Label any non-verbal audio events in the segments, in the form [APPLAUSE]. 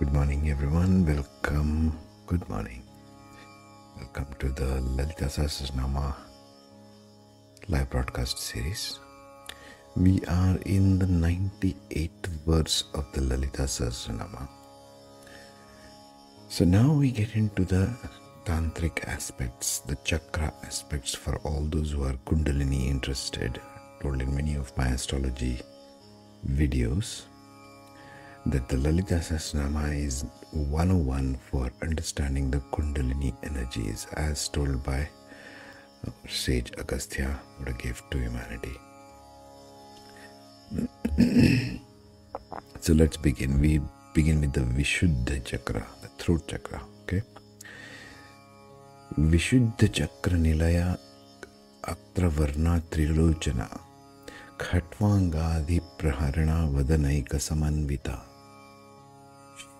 Good morning, everyone. Welcome. Good morning. Welcome to the Lalita Sahasranama live broadcast series. We are in the 98th verse of the Lalita Sahasranama. So now we get into the tantric aspects, the chakra aspects for all those who are Kundalini interested. Told in many of my astrology videos that the Lalita Sahasranama is 101 for understanding the Kundalini energies as told by uh, sage Agastya what a gift to humanity. [CLEARS THROAT] so let's begin. We begin with the Vishuddha Chakra, the throat chakra. Okay. Vishuddha Chakra Nilaya Aktravarna Trilochana Khatvangadhi Praharana Vadanaica Samanvita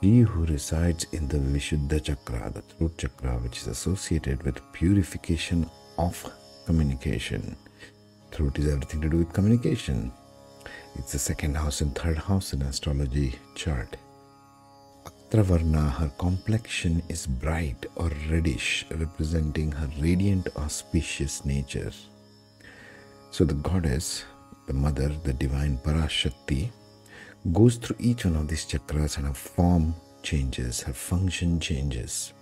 she who resides in the Vishuddha chakra, the throat chakra, which is associated with purification of communication. Throat is everything to do with communication. It's the second house and third house in astrology chart. Aktravarna, her complexion is bright or reddish, representing her radiant auspicious nature. So the goddess, the mother, the divine Parashakti, goes through each one of these chakras and her form changes, her function changes.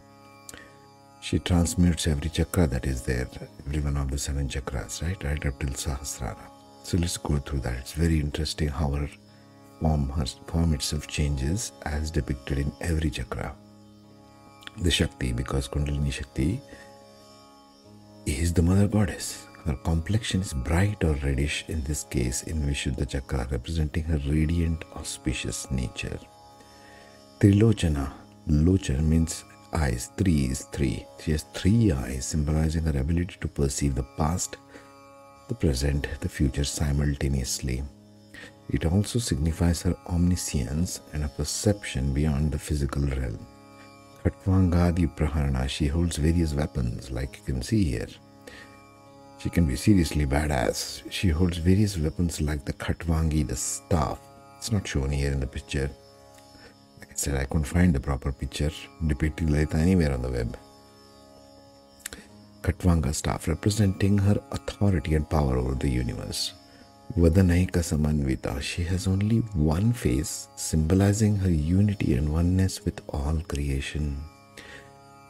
She transmutes every chakra that is there, every one of the seven chakras, right? Right up till Sahasrara. So let's go through that. It's very interesting how her form, her form itself changes as depicted in every chakra. The Shakti, because Kundalini Shakti is the mother goddess. Her complexion is bright or reddish, in this case in Vishuddha Chakra, representing her radiant, auspicious nature. Trilochana, Lochana means eyes, three is three. She has three eyes, symbolizing her ability to perceive the past, the present, the future simultaneously. It also signifies her omniscience and a perception beyond the physical realm. Khatvangadi Praharana, she holds various weapons, like you can see here. She can be seriously badass. She holds various weapons like the Khatvangi, the staff. It's not shown here in the picture. Like I said, I couldn't find the proper picture depicting Lalita anywhere on the web. Khatvanga staff representing her authority and power over the universe. Vadanaika Samanvita, she has only one face, symbolizing her unity and oneness with all creation.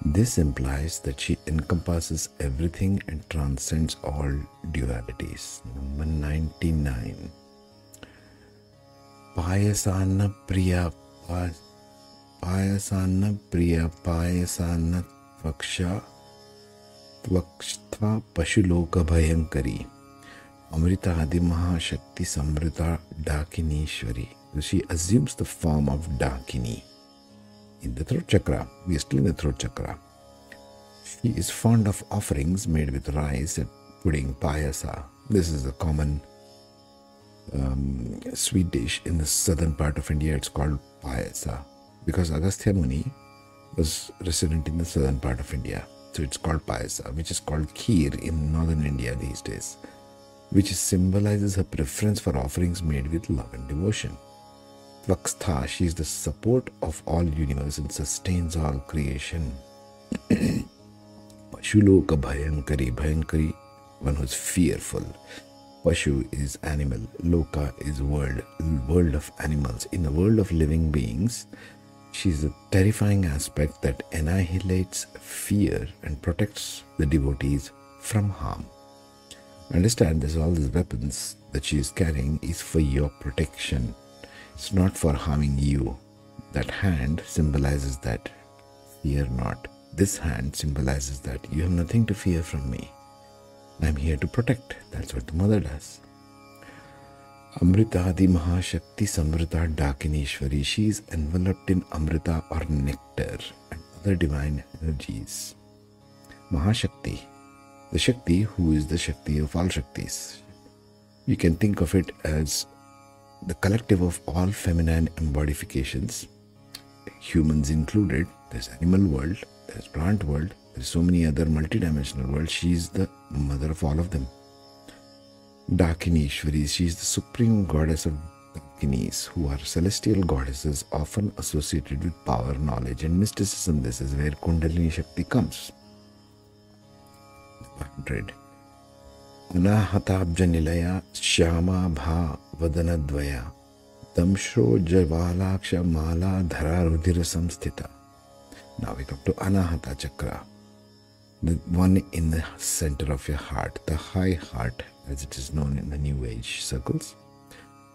This implies that she encompasses everything and transcends all dualities. Number 99. Payasana Priya Payasana Priya Payasana Vaksha Vakstha Pashuloka Bhayankari Amrita Adi Mahashakti Samrita Dakinishwari. She assumes the form of Dakini in the throat chakra. We are still in the throat chakra. She is fond of offerings made with rice and pudding, payasa. This is a common um, sweet dish in the southern part of India. It's called payasa because Agastya Muni was resident in the southern part of India. So it's called payasa, which is called kheer in northern India these days, which symbolizes her preference for offerings made with love and devotion. Vakstha, she is the support of all universe and sustains all creation. [COUGHS] Pashuloka Bhayankari, Bhayankari, one who is fearful. Pashu is animal, Loka is world, world of animals. In the world of living beings, she is a terrifying aspect that annihilates fear and protects the devotees from harm. Understand this all these weapons that she is carrying is for your protection it's not for harming you. That hand symbolizes that fear not. This hand symbolizes that you have nothing to fear from me. I'm here to protect. That's what the mother does. Amrita Adi Mahashakti Samrita Dakinishwari. She is enveloped in Amrita or nectar and other divine energies. Mahashakti, the Shakti who is the Shakti of all Shaktis. You can think of it as the collective of all feminine embodifications, humans included, there's animal world, there's plant world, there's so many other multidimensional worlds. She is the mother of all of them. Dakini Ishwari, she is the supreme goddess of Dakinis, who are celestial goddesses often associated with power, knowledge, and mysticism. This is where Kundalini Shakti comes. 100. Shyama Bha Vadanadvaya Damshro. Now we come to Anahata Chakra, the one in the center of your heart, the high heart, as it is known in the New Age circles.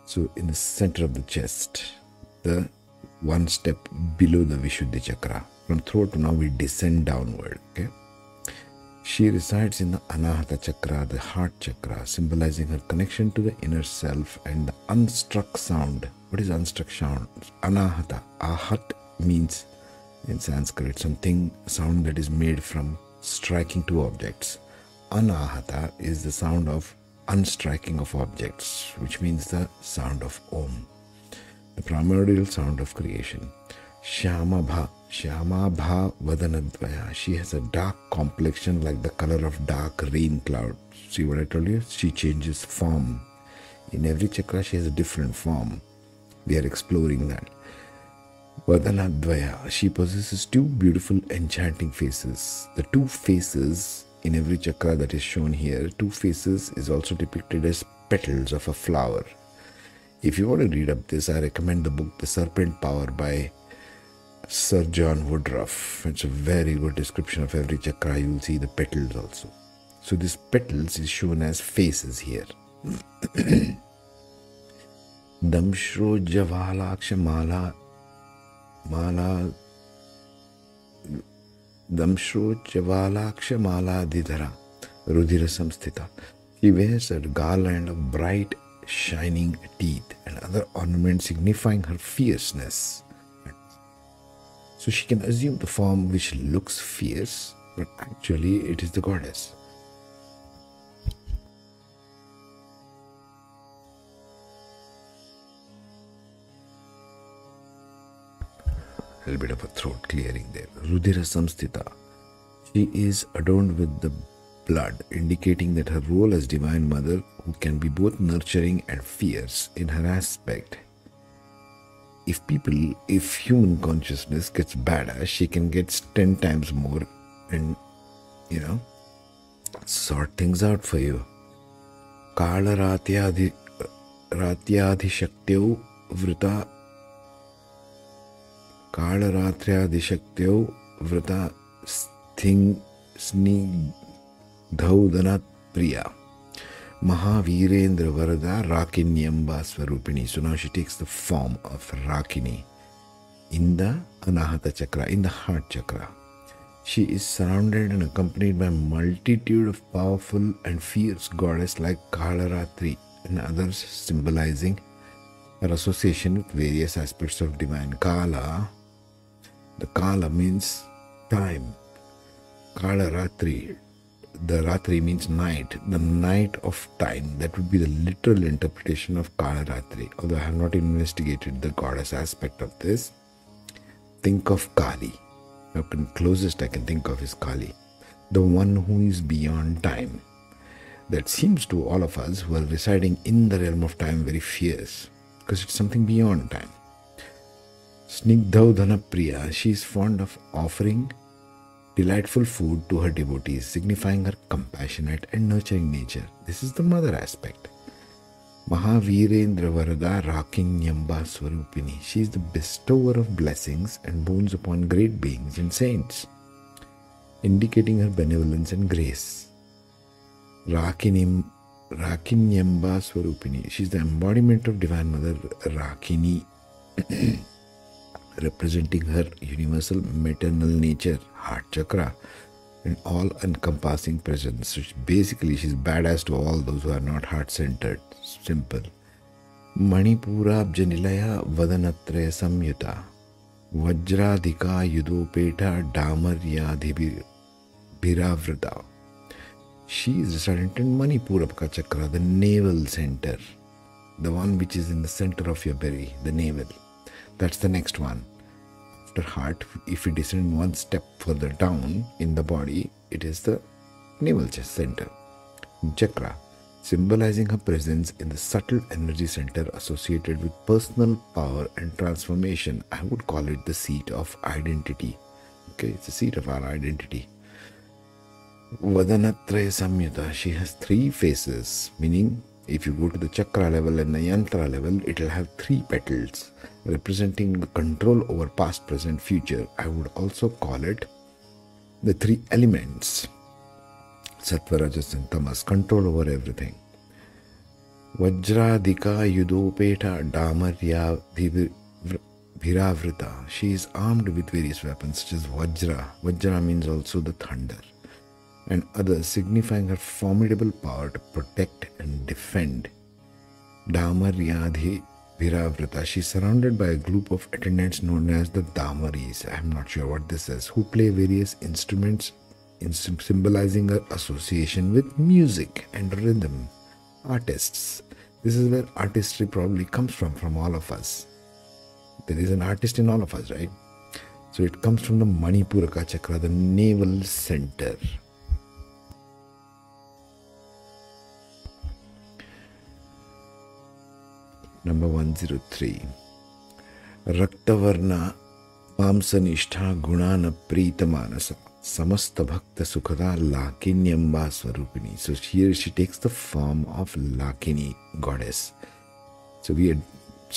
So, in the center of the chest, the one step below the Vishuddhi Chakra. From throat, now we descend downward. Okay. She resides in the Anahata Chakra, the heart chakra, symbolizing her connection to the inner self and the unstruck sound. What is unstruck sound? Anahata. Ahat means in Sanskrit something sound that is made from striking two objects. Anahata is the sound of unstriking of objects, which means the sound of Om, the primordial sound of creation. Shyamabha, Shyamabha Vadanadvaya. She has a dark complexion like the color of dark rain cloud. See what I told you? She changes form. In every chakra, she has a different form. We are exploring that. Vadanadvaya. She possesses two beautiful, enchanting faces. The two faces in every chakra that is shown here, two faces is also depicted as petals of a flower. If you want to read up this, I recommend the book The Serpent Power by Sir John Woodroffe. It's a very good description of every chakra. You will see the petals also. So this petals is shown as faces here. [COUGHS] Damshro Javalaksha Mala Mala Damshro Javalaksha Mala Didhara Samstita. He wears a garland of bright shining teeth and other ornaments signifying her fierceness. So she can assume the form which looks fierce, but actually it is the goddess. A little bit of a throat clearing there. Rudira Samstita. She is adorned with the blood, indicating that her role as Divine Mother, who can be both nurturing and fierce in her aspect, if people, if human consciousness gets badass, she can get 10 times more and, you know, sort things out for you. Kala Ratyadhi Shaktyau Vrita Kala Ratyadishaktyau Vrita Sting Snigdhaudana Priya. Mahavirendra Varada Rakinyamba Swarupini. So now she takes the form of Rakini in the Anahata Chakra, in the heart chakra. She is surrounded and accompanied by multitude of powerful and fierce goddesses like Kalaratri and others, symbolizing her association with various aspects of divine Kala. The Kala means time. Kalaratri, the Ratri means night, the night of time. That would be the literal interpretation of Kalaratri. Although I have not investigated the goddess aspect of this, think of Kali. The closest I can think of is Kali, the one who is beyond time. That seems to all of us who are residing in the realm of time very fierce because it's something beyond time. Snigdhaudhana Priya, she is fond of offering delightful food to her devotees, signifying her compassionate and nurturing nature. This is the mother aspect. Mahavirendra Varada Rakinyamba Swarupini. She is the bestower of blessings and boons upon great beings and saints, indicating her benevolence and grace. Rakinim, Rakinyamba Swarupini. She is the embodiment of Divine Mother Rakini, [CLEARS THROAT] representing her universal maternal nature heart chakra and all encompassing presence. Which basically, she's badass to all those who are not heart centered. Simple. Manipurabjanilaya Vadanatre Samyuta Vajradhika Yudopeta Biravrata. She is resident in Manipurabka chakra, the navel center, the one which is in the center of your belly, the navel. That's the next one after heart, if we descend one step further down in the body, it is the navel center. Chakra. symbolizing her presence in the subtle energy center associated with personal power and transformation. I would call it the seat of identity. Okay, it's the seat of our identity. Vadanatraya Samyuta, she has three faces, meaning if you go to the chakra level and the yantra level, it will have three petals representing the control over past, present, future. I would also call it the three elements Sattva, Rajas, and Tamas, control over everything. Vajra, Vajradika Yudopeta Damarya Bhiravrita. She is armed with various weapons such as Vajra. Vajra means also the thunder. And others signifying her formidable power to protect and defend. Damaryadhi Viravrita. She is surrounded by a group of attendants known as the Damaris. I am not sure what this is, who play various instruments in symbolizing her association with music and rhythm. Artists. This is where artistry probably comes from, from all of us. There is an artist in all of us, right? So it comes from the Manipuraka chakra, the navel center. Number one zero three रक्तवर्ण मांस निष्ठा गुणान, प्रीत, मानस, समस्त भक्त, सुखदा लाकिनी अंबा स्वरूपिणी. So here she takes the form of Lakini goddess so we are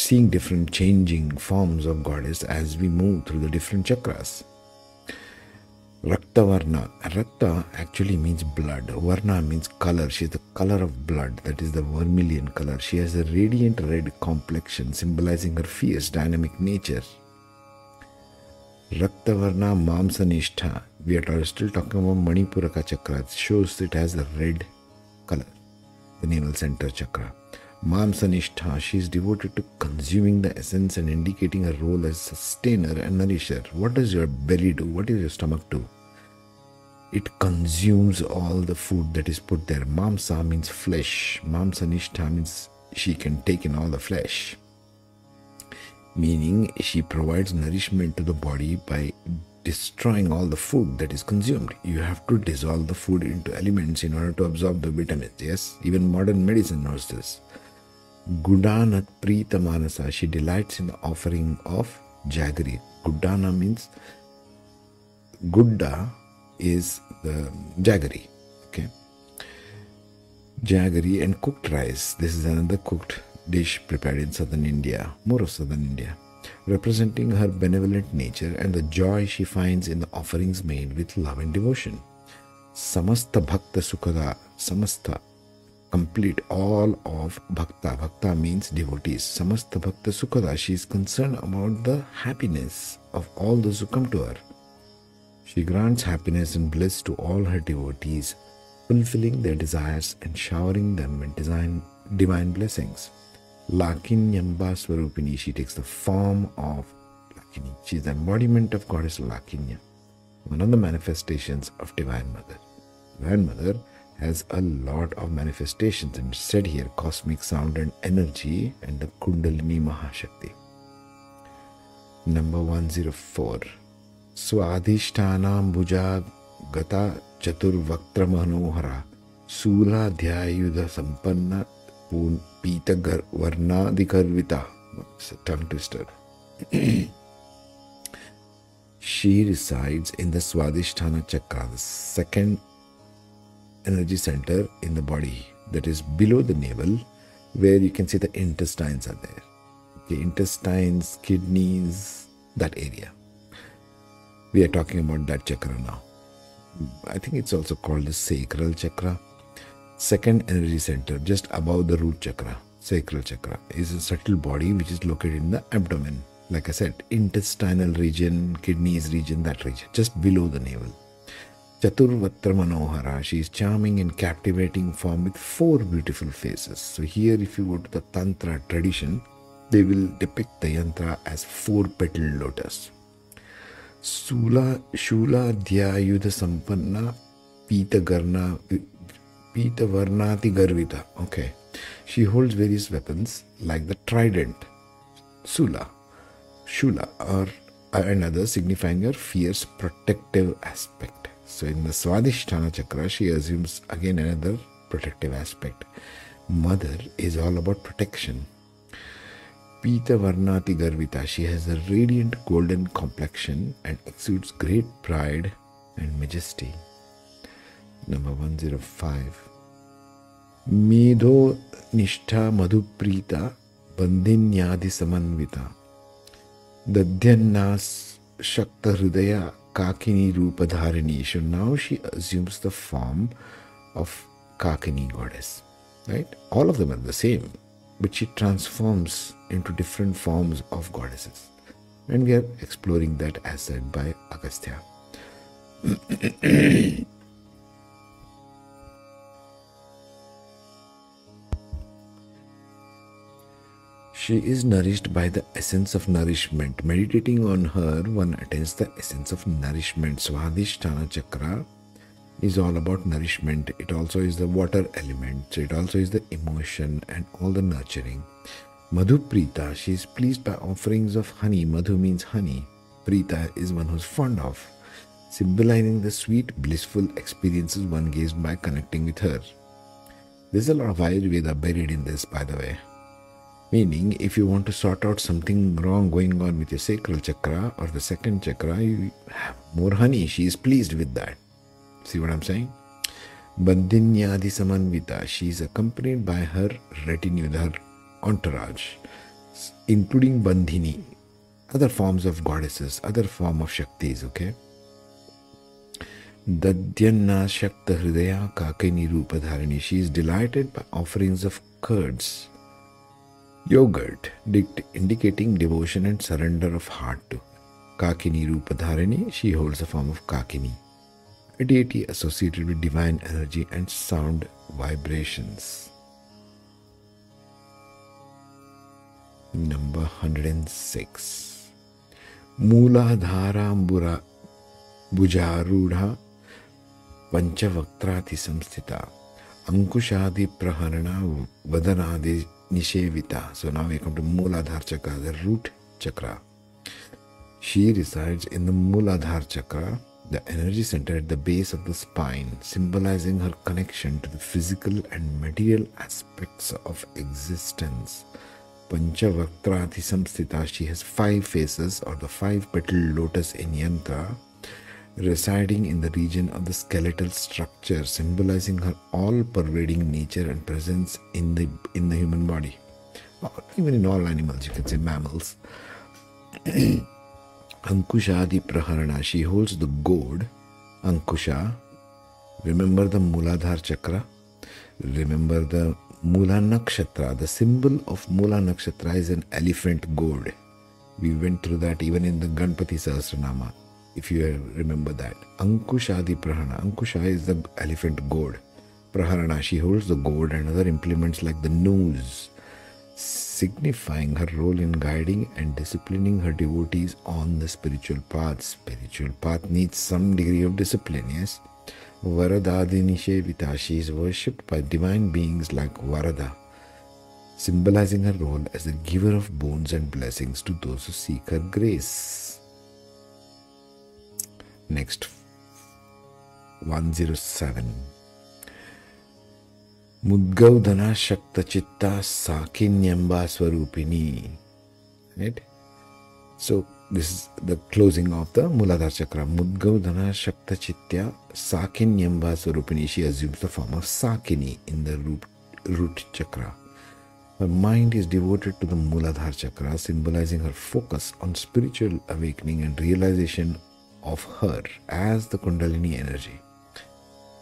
seeing different changing forms of goddess as we move through the different chakras Rakta Varna. Rakta actually means blood. Varna means color. She is the color of blood, that is the vermilion color. She has a radiant red complexion, symbolizing her fierce, dynamic nature. Rakta Varna Mamsanishtha. We are still talking about Manipuraka chakra. It shows it has a red color, the navel center chakra. Mamsanishtha, she is devoted to consuming the essence and indicating her role as sustainer and nourisher. What does your belly do? What does your stomach do? It consumes all the food that is put there. Mamsa means flesh. Mamsa Nishtha means she can take in all the flesh. Meaning she provides nourishment to the body by destroying all the food that is consumed. You have to dissolve the food into elements in order to absorb the vitamins. Yes, even modern medicine knows this. Gudanat Prita Manasa, she delights in the offering of jaggery. Gudana means Gudda is the jaggery. Okay, jaggery and cooked rice. This is another cooked dish prepared in southern India, more of southern India, representing her benevolent nature and the joy she finds in the offerings made with love and devotion. Samasta Bhakta Sukhada, Samasta, complete all of Bhakta. Bhakta means devotees. Samasta Bhakta she is concerned about the happiness of all those who come to her. She grants happiness and bliss to all her devotees, fulfilling their desires and showering them with design, divine blessings. Lakinyamba Swarupini, she takes the form of Lakini. She is the embodiment of Goddess Lakinya, one of the manifestations of Divine Mother. Divine Mother has a lot of manifestations and said here cosmic sound and energy and the Kundalini Mahashakti. Number 104 स्वाधिष्ठानाम्बुजा गता चतुर्वक्त्र मनोहरा शूलाध्यायुध संपन्न पीत वर्णाधिकर्विता she resides in the Swadhisthana Chakra, the second energy center in the body that is below the navel, where you can see the intestines are there. The intestines, kidneys, that area we are talking about that chakra now. I think it's also called the sacral chakra. Second energy center, just above the root chakra, sacral chakra, is a subtle body which is located in the abdomen. Like I said, intestinal region, kidneys region, that region, just below the navel. Chaturvatra Manohara, she is charming and captivating form with four beautiful faces. So, here, if you go to the Tantra tradition, they will depict the yantra as four petaled lotus. Sula Shula Dhyayudha Sampanna Pita Garna Pita Varnati Garvita. Okay. She holds various weapons like the trident, Sula, Shula, or another signifying her fierce protective aspect. So in the Swadhisthana chakra, she assumes again another protective aspect. Mother is all about protection. Pita Varnati Garvita, she has a radiant golden complexion and exudes great pride and majesty. Number 105. Medho Nishtha Madhuprita Bandhinyadi Samanvita Dadhyannas Shakta Hridaya Kakini Rupadharini. So now she assumes the form of Kakini goddess. Right? All of them are the same, but she transforms into different forms of goddesses. And we are exploring that as said by Agastya. [COUGHS] She is nourished by the essence of nourishment. Meditating on her, one attains the essence of nourishment. Swadhisthana chakra is all about nourishment. It also is the water element. It also is the emotion and all the nurturing. Madhu Prita, she is pleased by offerings of honey. Madhu means honey. Prita is one who's fond of, symbolizing the sweet, blissful experiences one gets by connecting with her. There's a lot of Ayurveda buried in this, by the way. Meaning, if you want to sort out something wrong going on with your sacral chakra or the second chakra, you have more honey. She is pleased with that. See what I'm saying? Bandhinyadi Samanvita. She is accompanied by her retinue, her entourage, including Bandhini, other forms of goddesses, other form of Shaktis, okay? Dadhyanna Shakta Hridaya Kakini Rupadharini. She is delighted by offerings of curds Yogurt, indicating devotion and surrender of heart to Kakini Rupadharini, she holds the form of Kakini, a deity associated with divine energy and sound vibrations. Number hundred and six मूलाधारा बुरा बुजारूढ़ा पंचवक्ति संस्थिता अंकुशादि प्रहरणा वदनादि निषेविता so now we come to Muladhara chakra the root chakra she resides in the Muladhara chakra the energy centre at the base of the spine symbolising her connection to the physical and material aspects of existence Panchavaktrati Samstita, she has five faces or the five petal lotus in Yantra residing in the region of the skeletal structure, symbolizing her all-pervading nature and presence in the in the human body, or even in all animals. You can say mammals. [CLEARS THROAT] Ankushadi Praharana. She holds the goad, Ankusha. Remember the Muladhar chakra. Remember the Mula Nakshatra. The symbol of Mula Nakshatra is an elephant goad. We went through that even in the Ganpati Sahasranama if you remember that. Ankushadi Prahana. Ankusha is the elephant goad. Praharana, she holds the goad and other implements like the noose, signifying her role in guiding and disciplining her devotees on the spiritual path. Spiritual path needs some degree of discipline, yes? Varadadi Nishevita, she is worshipped by divine beings like Varada, symbolizing her role as the giver of boons and blessings to those who seek her grace. Next, 107. Mudgaudana Shakta Chitta Sakinyamba Swarupini. Right? So, this is the closing of the Muladhara Chakra. Mudgaudana Shakta Chitta Sakinyamba Swarupini. She assumes the form of Sakini in the root, root chakra. Her mind is devoted to the Muladhara Chakra, symbolizing her focus on spiritual awakening and realization of her as the Kundalini energy.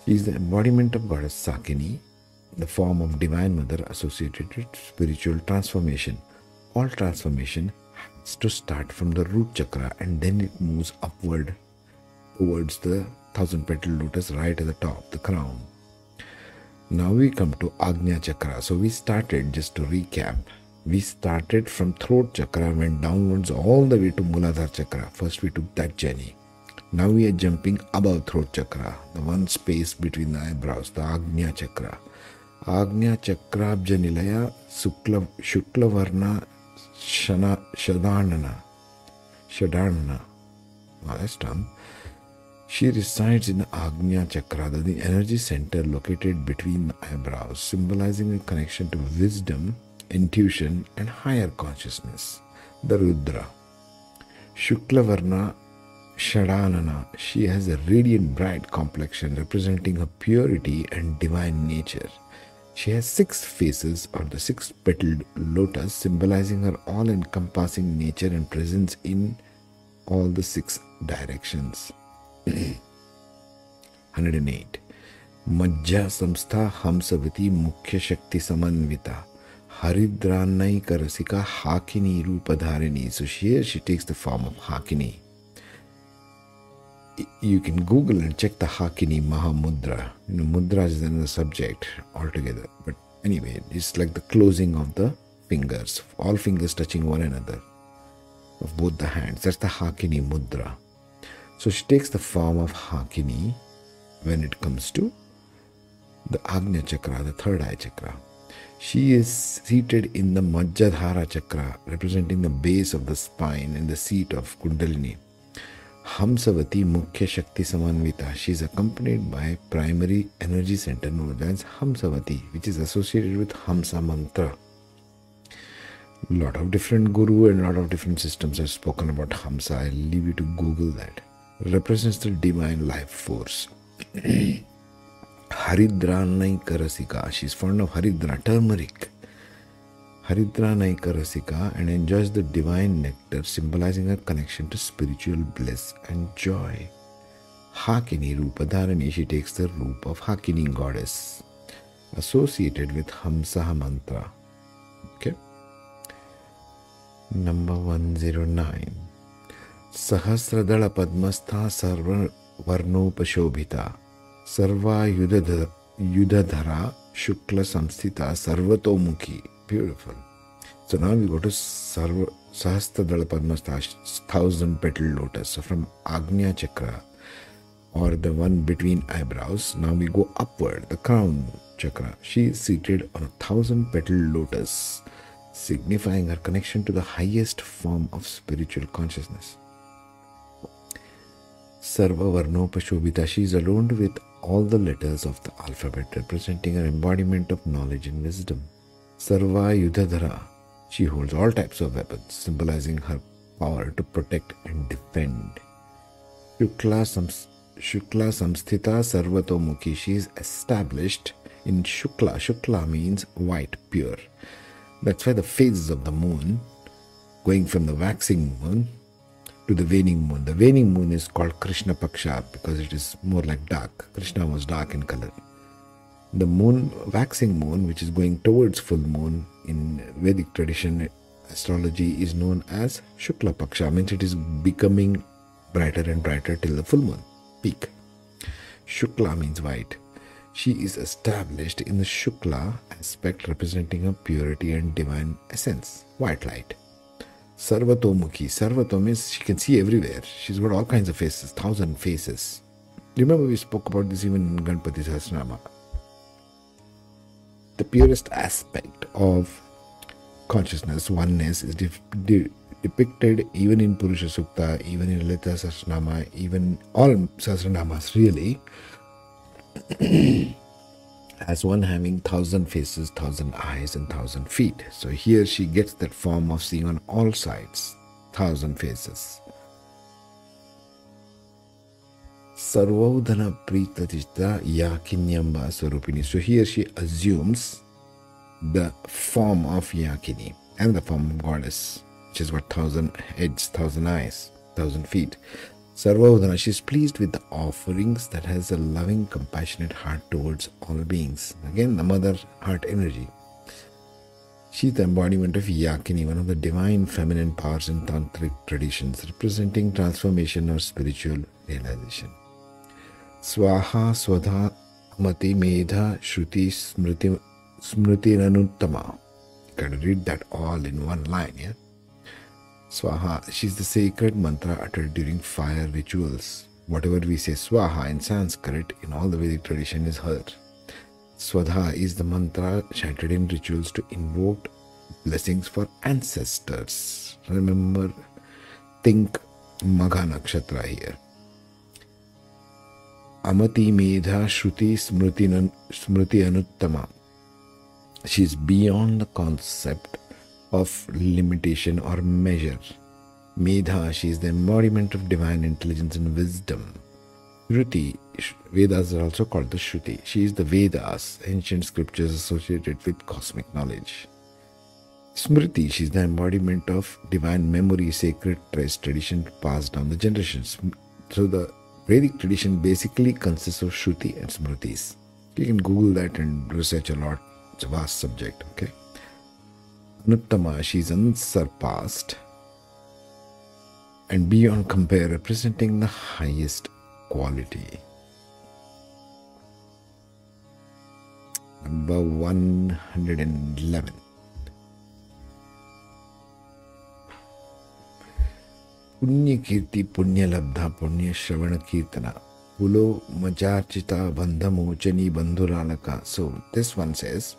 She is the embodiment of Goddess Sakini, the form of Divine Mother associated with spiritual transformation. All transformation to start from the root chakra and then it moves upward towards the thousand petal lotus right at the top, the crown. Now we come to Agnya chakra. So we started, just to recap, we started from throat chakra, went downwards all the way to Muladhara chakra. First, we took that journey. Now we are jumping above throat chakra, the one space between the eyebrows, the Agnya chakra. Agnya Chakrabja Nilaya Sukla, Shukla Varna Shana, Shadanana. Shadanana. Well, that's. She resides in the Agnya Chakra, the energy center located between the eyebrows, symbolizing a connection to wisdom, intuition, and higher consciousness. The Rudra. Shukla Varna Shadanana, she has a radiant bright complexion representing her purity and divine nature. She has six faces or the six petaled lotus, symbolizing her all encompassing nature and presence in all the six directions. [CLEARS THROAT] 108. Majja Samstha Hamsavati Mukhya Shakti Samanvita Haridranai Karasika Hakini Rupadharini. So here she takes the form of Hakini you can Google and check the Hakini Mahamudra. You know, mudra is another subject altogether. But anyway, it's like the closing of the fingers, all fingers touching one another of both the hands. That's the Hakini Mudra. So she takes the form of Hakini when it comes to the Agnya Chakra, the third eye chakra. She is seated in the Majjadhara Chakra, representing the base of the spine and the seat of Kundalini. Hamsavati Mukhya Shakti Samanvita. She is accompanied by primary energy center known as Hamsavati, which is associated with Hamsa mantra. Lot of different guru and lot of different systems have spoken about Hamsa. I'll leave you to Google that. Represents the divine life force. Haridra Karasika. She's fond of Haridra, turmeric. Haridra Naika Rasika and enjoys the divine nectar, symbolizing her connection to spiritual bliss and joy. Hakini Rupadharini, she takes the roop of Hakini goddess, associated with Hamsaha mantra. Okay. Number 109. सहस्रदल Sarva सर्ववर्णोपशोभिता Sarva Yudhadhara Shukla Samstita सर्वतोमुखी Beautiful. So now we go to Sarva, Sahasradala Padmastas, thousand petal lotus. So from Agnya Chakra or the one between eyebrows, now we go upward, the crown chakra. She is seated on a thousand petal lotus, signifying her connection to the highest form of spiritual consciousness. Sarva Varnopashobhita, she is adorned with all the letters of the alphabet, representing her embodiment of knowledge and wisdom. Sarva Yudhadhara. She holds all types of weapons, symbolizing her power to protect and defend. Shukla, Sams- Shukla Samsthita Sarvatomukhi. She is established in Shukla. Shukla means white, pure. That's why the phases of the moon, going from the waxing moon to the waning moon. The waning moon is called Krishna Paksha because it is more like dark. Krishna was dark in color the moon, waxing moon, which is going towards full moon in Vedic tradition astrology, is known as Shukla Paksha, means it is becoming brighter and brighter till the full moon peak. Shukla means white. She is established in the Shukla aspect representing her purity and divine essence, white light. Sarvatomukhi. Sarvato means she can see everywhere. She's got all kinds of faces, thousand faces. Remember, we spoke about this even in Ganpati Sahasranama the purest aspect of consciousness, oneness, is de- de- depicted even in Purusha Sukta, even in Lalita Sahasranama, even all Sahasranamas really, [CLEARS THROAT] as one having thousand faces, thousand eyes, and thousand feet. So here she gets that form of seeing on all sides, thousand faces. Sarvodhana Pritatishta Yakinyamba Swarupini. So here she assumes the form of Yakini and the form of goddess, which is what thousand heads, thousand eyes, thousand feet. Sarvodhana, she is pleased with the offerings that has a loving, compassionate heart towards all beings. Again, the mother heart energy. She is the embodiment of Yakini, one of the divine feminine powers in tantric traditions, representing transformation or spiritual realization. स्वाहा स्वधा मति मेधा श्रुति स्मृति स्मृति ननुत्तमा can read that all in one line yeah Swaha she is the secret mantra utter during fire rituals whatever we say Swaha in Sanskrit in all the Vedic tradition is her Swadha is the mantra chanted in rituals to invoke blessings for ancestors remember think Magha nakshatra here Amati Medha Shruti Smriti, Smriti Anuttama. She is beyond the concept of limitation or measure. Medha, she is the embodiment of divine intelligence and wisdom. Shruti, Vedas are also called the Shruti. She is the Vedas, ancient scriptures associated with cosmic knowledge. Smriti, she is the embodiment of divine memory, sacred trace, tradition passed down the generations. So the Vedic tradition basically consists of Shruti and Smritis. You can Google that and research a lot. It's a vast subject, okay? Anuttama, she is unsurpassed and beyond compare, representing the highest quality. Number 111. पुण्य कीर्ति पुण्य लब्धा पुण्य श्रवण कीर्तना पुलो मचार्चिता बंधमोचनी बंधुरालका so this one says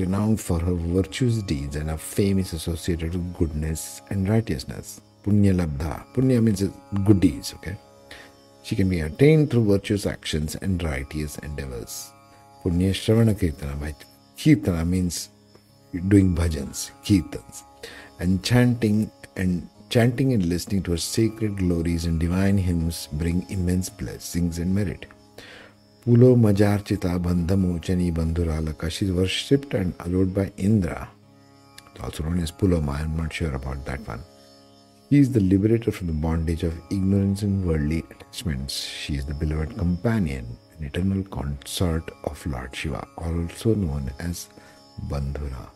renowned for her virtuous deeds and her fame is associated with goodness and righteousness. Punya Labdha. Punya means good deeds, okay? She can be attained through virtuous actions and righteous endeavors. Punya Shravana Kirtana. By Kirtana means doing bhajans, kirtans, and chanting and Chanting and listening to her sacred glories and divine hymns bring immense blessings and merit. Pulo Majarchita Bandhamochani Bandhuralaka. She is worshipped and adored by Indra, also known as Puloma. I am not sure about that one. He is the liberator from the bondage of ignorance and worldly attachments. She is the beloved companion and eternal consort of Lord Shiva, also known as Bandhura.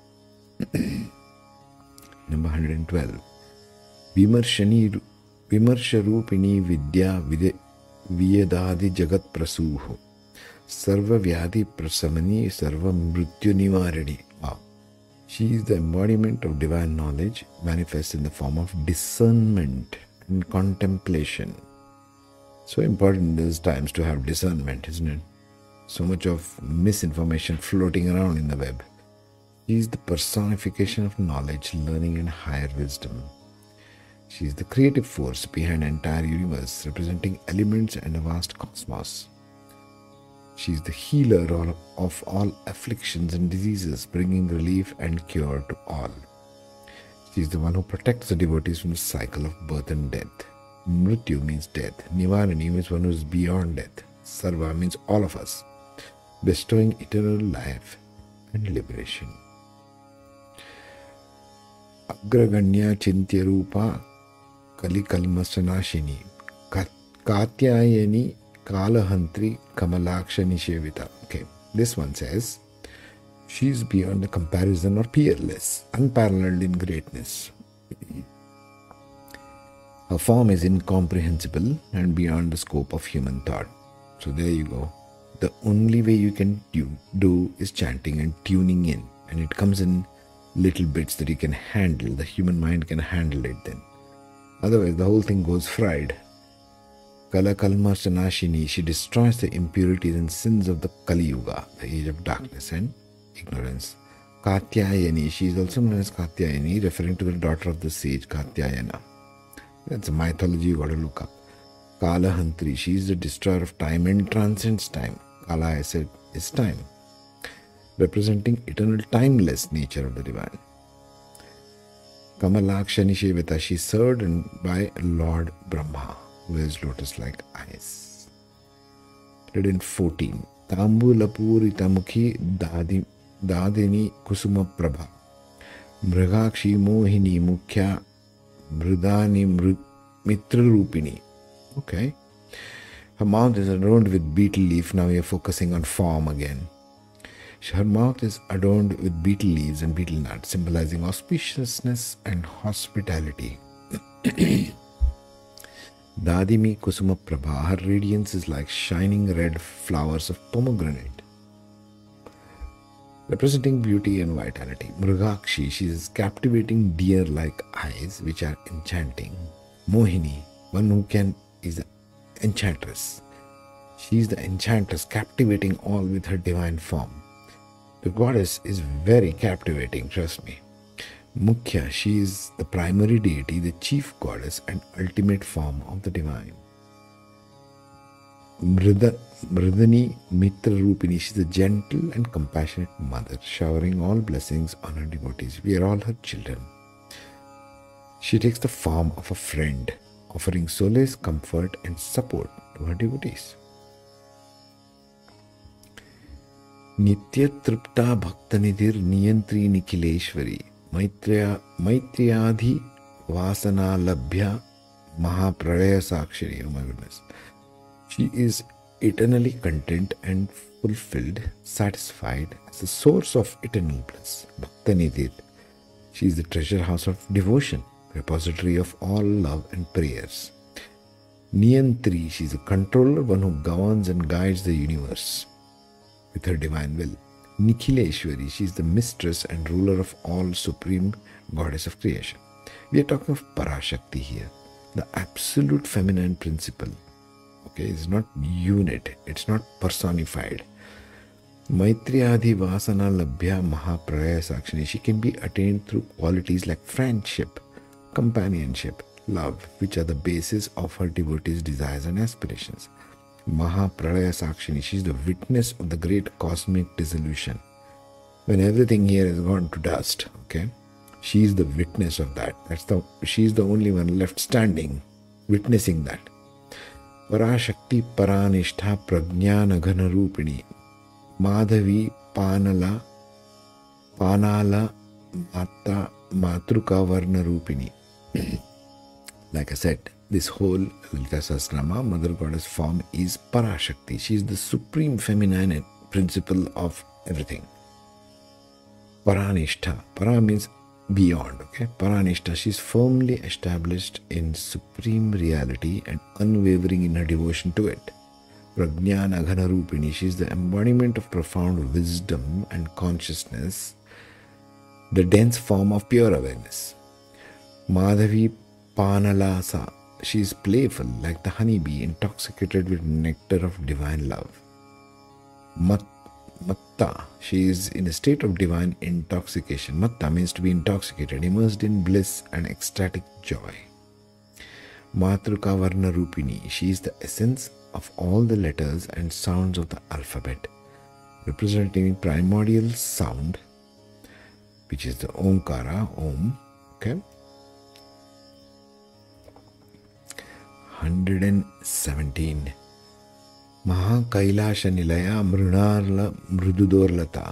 [CLEARS THROAT] Number 112. विमर्शनी विमर्शरूपिणी विद्या with वियदादि जगत प्रसूह सर्वव्याधि प्रशमनी सर्व मृत्यु निवारिणी She is the embodiment of divine knowledge manifest in the form of discernment and contemplation. So important in these times to have discernment, isn't it? So much of misinformation floating around in the web. She is the personification of knowledge, learning, and higher wisdom. She is the creative force behind entire universe, representing elements and a vast cosmos. She is the healer of all afflictions and diseases, bringing relief and cure to all. She is the one who protects the devotees from the cycle of birth and death. Mrityu means death. Nivarani means one who is beyond death. Sarva means all of us, bestowing eternal life and liberation. Agraganya ಕಲಿಕಲ್ಮಶನಾಶಿನಿ ಕಾ ಕಾತ್ಯಾಯನಿ ಕಾಲಹಂತ್ರಿ ಕಮಲಾಕ್ಷನಿ ಸೇವಿತ okay this one says she is beyond the comparison or peerless, unparalleled in greatness. Her form is incomprehensible and beyond the scope of human thought. So there you go. The only way you can do is chanting and tuning in, and it comes in little bits that you can handle, the human mind can handle it then. Otherwise, the whole thing goes fried. Kala Kalma Sanashini, she destroys the impurities and sins of the Kali Yuga, the age of darkness and ignorance. Katyayani, she is also known as Katyayani, referring to the daughter of the sage Katyayana. That's a mythology you got to look up. Kalahantri, she is the destroyer of time and transcends time. Kala, I said, is time, representing eternal timeless nature of the divine. Kamalakshani Shevita, she served by Lord Brahma, who has lotus like eyes. 114. Tambulapurita Mukhi Dadi, Dadini Kusuma Prabha. Mrigakshi Mohini Mukhya Mridani Mitra Rupini. Okay. Her mouth is adorned with betel leaf. Now we are focusing on form again. Her mouth is adorned with betel leaves and betel nuts, symbolizing auspiciousness and hospitality. [CLEARS THROAT] Dadimi Kusuma Prabha, her radiance is like shining red flowers of pomegranate, representing beauty and vitality. Mrugakshi, she is captivating deer like eyes which are enchanting. Mohini, one who can is an enchantress. She is the enchantress, captivating all with her divine form. The goddess is very captivating, trust me. Mukhya, she is the primary deity, the chief goddess, and ultimate form of the divine. Mrida, Mridani Mitra Rupini. She's a gentle and compassionate mother, showering all blessings on her devotees. We are all her children. She takes the form of a friend, offering solace, comfort, and support to her devotees. नित्यतृप्ता भक्तनिधिर्नियन्त्री निखिलेश्वरी। मैत्र्या, मैत्र्याधि वासना लभ्य महाप्रलय साक्षर she is eternally content and fulfilled satisfied as a source of eternal bliss भक्तनिधिर she is the treasure house of devotion repository of all love and prayers नियंत्री she is a controller, one who governs and guides the universe. With her divine will. Nikhileshwari, she is the mistress and ruler of all supreme goddess of creation. We are talking of Parashakti here, the absolute feminine principle. Okay, it's not unit, it's not personified. Maitriyadi Vasana Labhya Mahapralaya Sakshini, she can be attained through qualities like friendship, companionship, love, which are the basis of her devotees' desires and aspirations. Mahapralaya Sakshini. She's the witness of the great cosmic dissolution. When everything here has gone to dust, okay, she is the witness of that. That's the she's the only one left standing, witnessing that. Parashakti Paranishtha Prajnana Ghana Rupini Madhavi Panala Panala Mata Matruka Varna Rupini. [CLEARS THROAT] like I said, this whole Sahasranama, Mother Goddess form is Parashakti. She is the supreme feminine principle of everything. Paranishtha. Para means beyond, okay? Paranishtha. She is firmly established in supreme reality and unwavering in her devotion to it. Prajnana Rupini. She is the embodiment of profound wisdom and consciousness, the dense form of pure awareness. Madhavi Panalasa she is playful like the honeybee, intoxicated with nectar of divine love. Mat, matta, she is in a state of divine intoxication. Matta means to be intoxicated, immersed in bliss and ecstatic joy. Matruka Varna Rupini, she is the essence of all the letters and sounds of the alphabet, representing primordial sound, which is the Omkara, Om. Okay, 117. ಮಹಾಕೈಲಾಶ ನಿಲಯ ಮೃಣಾರ್ಲ ಮೃದುದೋರ್ಲತಾ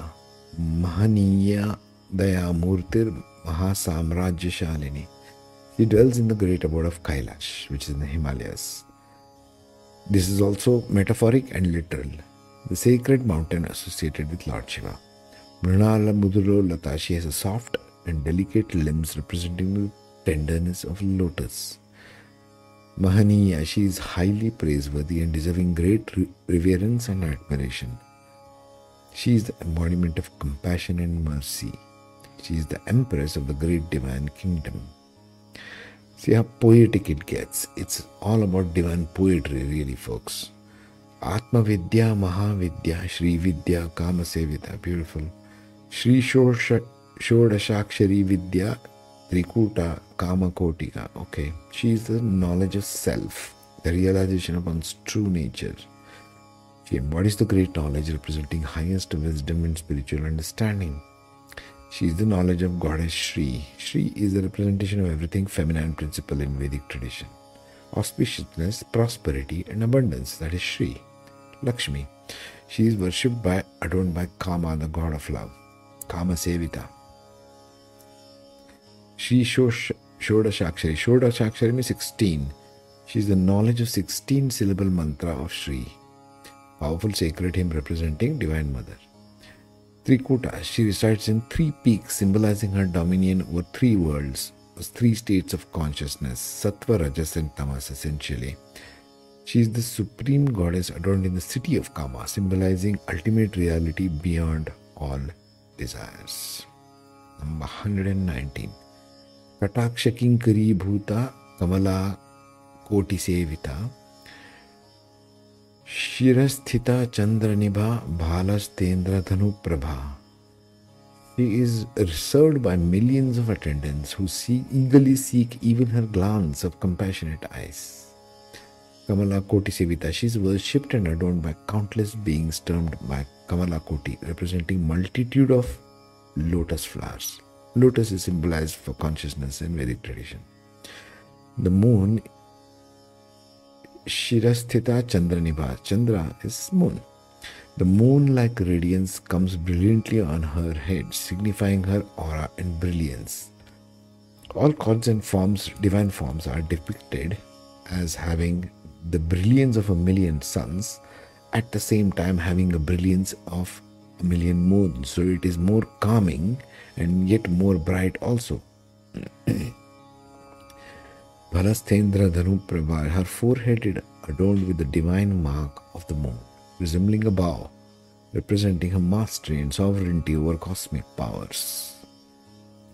ಮಹನೀಯ ದಯಾಮೂರ್ತಿರ್ Maha Samrajya Shalini. She dwells in the great abode of Kailash, which is in the Himalayas. This is also metaphoric and literal. The sacred mountain associated with Lord Shiva. Mrinala Muduro Lata, has a soft and delicate limbs representing the tenderness of lotus. Mahaniya, she is highly praiseworthy and deserving great reverence and admiration. She is the embodiment of compassion and mercy. She is the empress of the great divine kingdom. See how poetic it gets. It's all about divine poetry, really, folks. Atma Vidya, Mahavidya, Shri Vidya, Kama Sevita, beautiful. Shri Shodashakshari Vidya, Trikuta Kama Kotika. Okay, she is the knowledge of self, the realization of one's true nature. She embodies the great knowledge representing highest wisdom and spiritual understanding. She is the knowledge of Goddess Shri. Shri is the representation of everything feminine principle in Vedic tradition. Auspiciousness, prosperity, and abundance. That is Shri. Lakshmi. She is worshipped by, adorned by Kama, the god of love. Kama Sevita. Shosh, Shodashakshari. Shodashakshari means 16. She is the knowledge of 16 syllable mantra of Shri. Powerful sacred hymn representing Divine Mother. Trikuta. She resides in three peaks symbolizing her dominion over three worlds, three states of consciousness, Sattva, Rajas, and Tamas essentially. She is the supreme goddess adorned in the city of Kama, symbolizing ultimate reality beyond all desires. Number 119. कटाक्ष किंकरी भूता कमला कोटि सेविता शिरस्थिता चंद्रनिभा भालस्तेन्द्र धनु Prabha She is served by millions of attendants who see, eagerly seek even her glance of compassionate eyes. Kamala Koti Sevita. She is worshipped and adorned by countless beings termed by Kamala Koti, representing multitude of lotus flowers. Lotus is symbolized for consciousness in Vedic tradition. The moon Shirasthita Chandranibha. Chandra is moon. The moon like radiance comes brilliantly on her head, signifying her aura and brilliance. All gods and forms, divine forms, are depicted as having the brilliance of a million suns, at the same time having a brilliance of a million moons. So it is more calming and yet more bright also. [CLEARS THROAT] Bhalasthindra Dhanuprabha, her forehead is adorned with the divine mark of the moon, resembling a bow, representing her mastery and sovereignty over cosmic powers.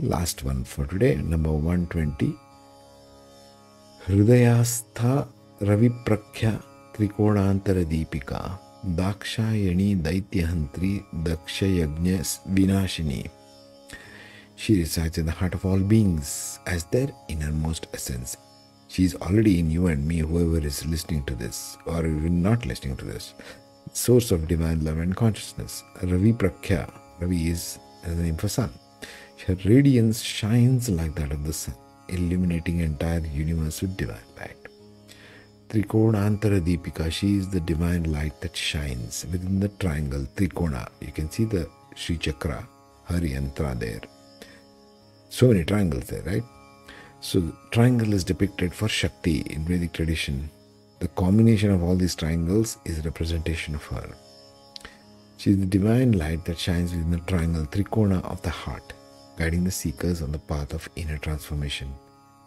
Last one for today, number 120. Hridayastha Ravi Prakhya Trikonantara Deepika Dakshayani Daityahantri Dakshayagnya Vinashini she resides in the heart of all beings as their innermost essence. She is already in you and me, whoever is listening to this or even not listening to this. Source of divine love and consciousness. Ravi Prakhya. Ravi is the name for sun. Her radiance shines like that of the sun, illuminating entire universe with divine light. Trikona Trikonantara Deepika, she is the divine light that shines within the triangle Trikona. You can see the Sri Chakra, Hari Yantra there so many triangles there, right? So, triangle is depicted for Shakti in Vedic tradition. The combination of all these triangles is a representation of her. She is the divine light that shines within the triangle Trikona of the heart, guiding the seekers on the path of inner transformation.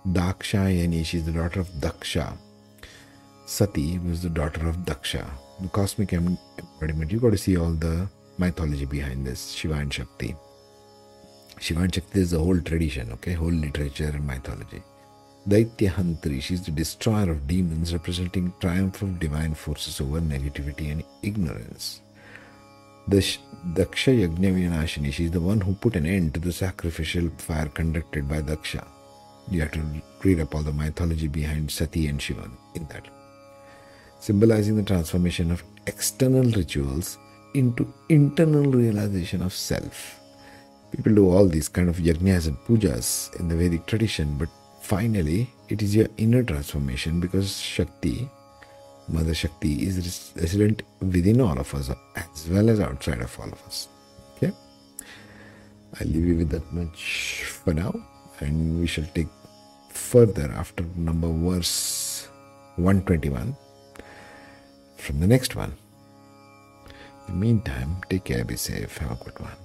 Dakshayani, she is the daughter of Daksha. Sati was the daughter of Daksha. The cosmic embodiment. You got to see all the mythology behind this, Shiva and Shakti. Shiva and Shakti is a whole tradition, okay, whole literature and mythology. Daitya Hantri, she is the destroyer of demons, representing triumph of divine forces over negativity and ignorance. The Daksha Yajna Vinashini, she is the one who put an end to the sacrificial fire conducted by Daksha. You have to read up all the mythology behind Sati and Shiva in that. Symbolizing the transformation of external rituals into internal realization of self. People do all these kind of yajnas and pujas in the Vedic tradition, but finally it is your inner transformation because Shakti, Mother Shakti, is resident within all of us as well as outside of all of us. Okay? I'll leave you with that much for now, and we shall take further after number verse 121 from the next one. In the meantime, take care, be safe, have a good one.